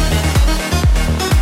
なるほど。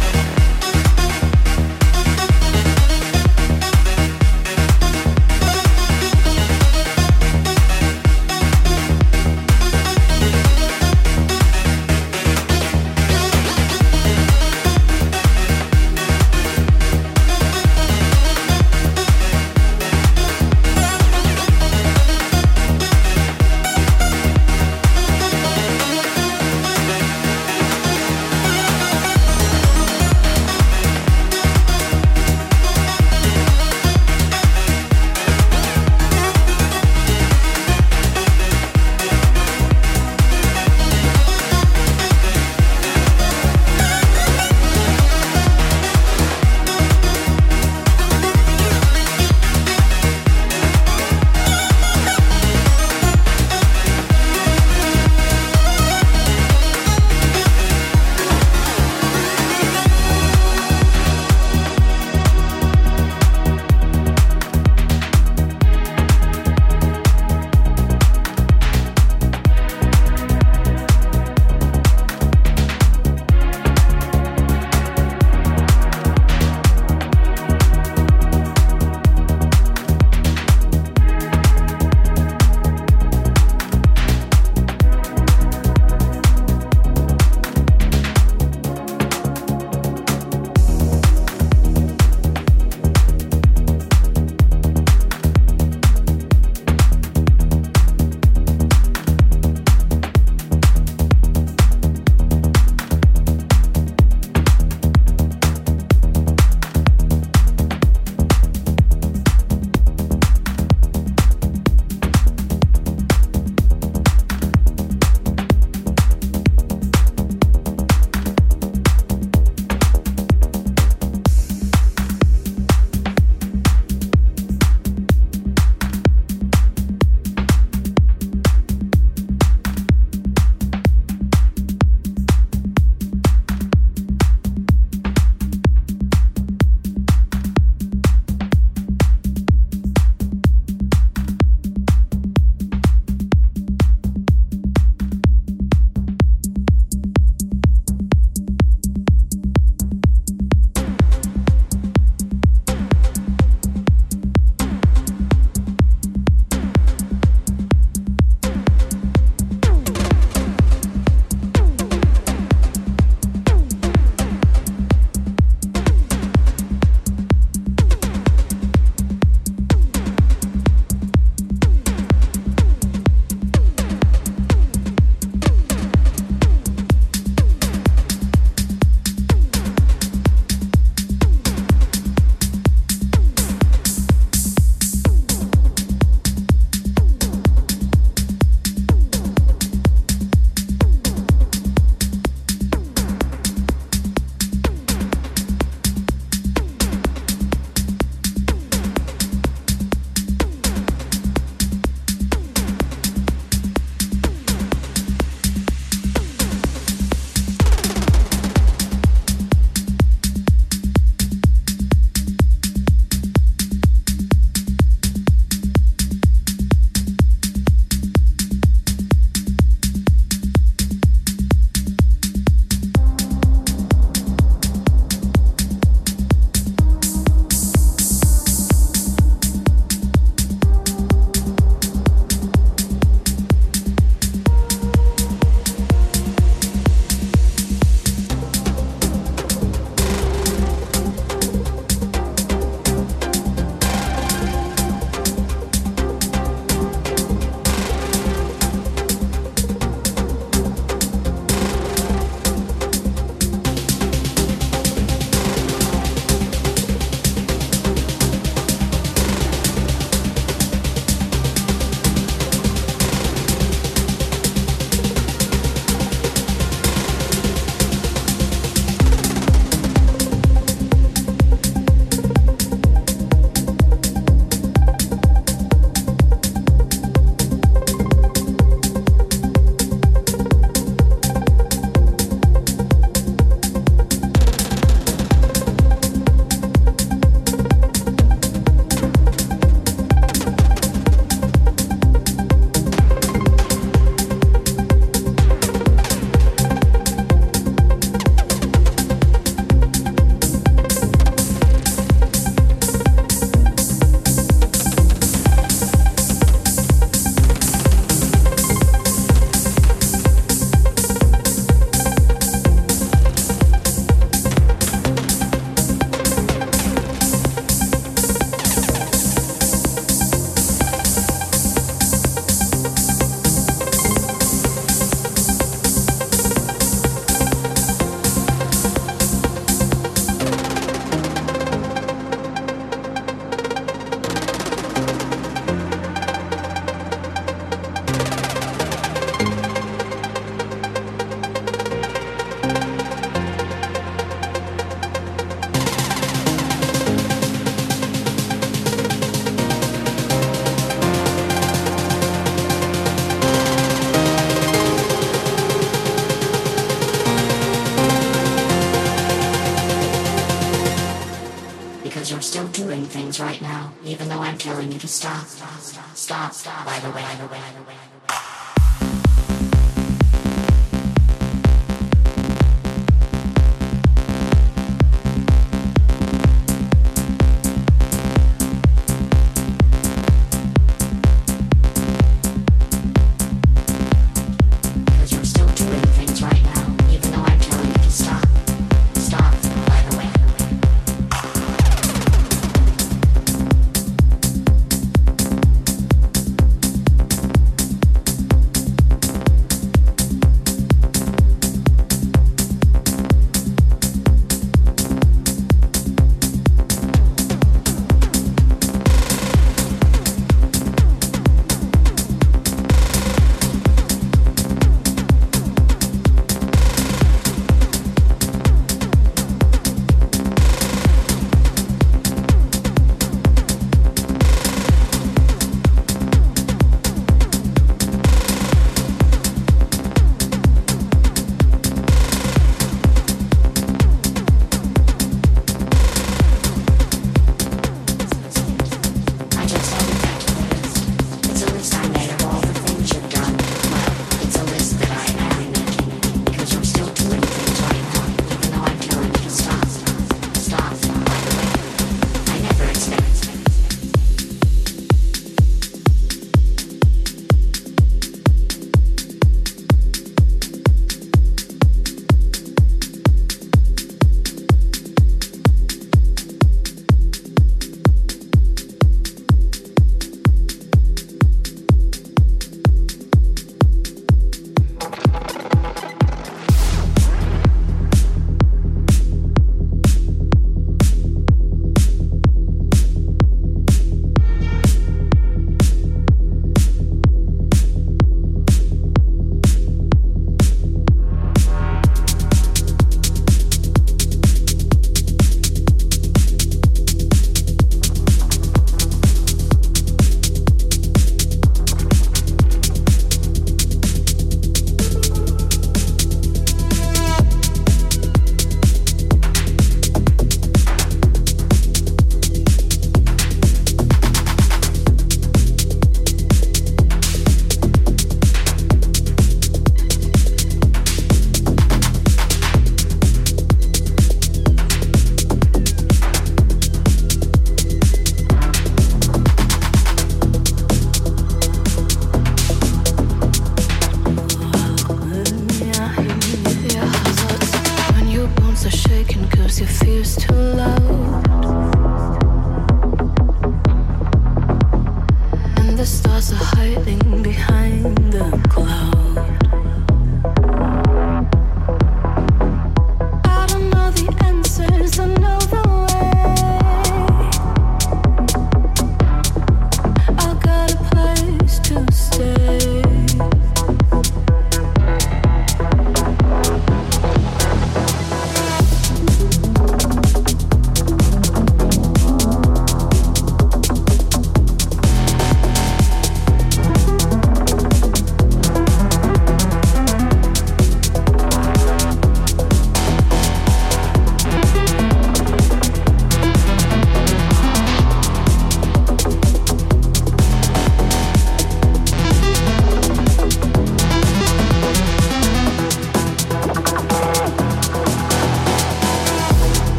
Stop.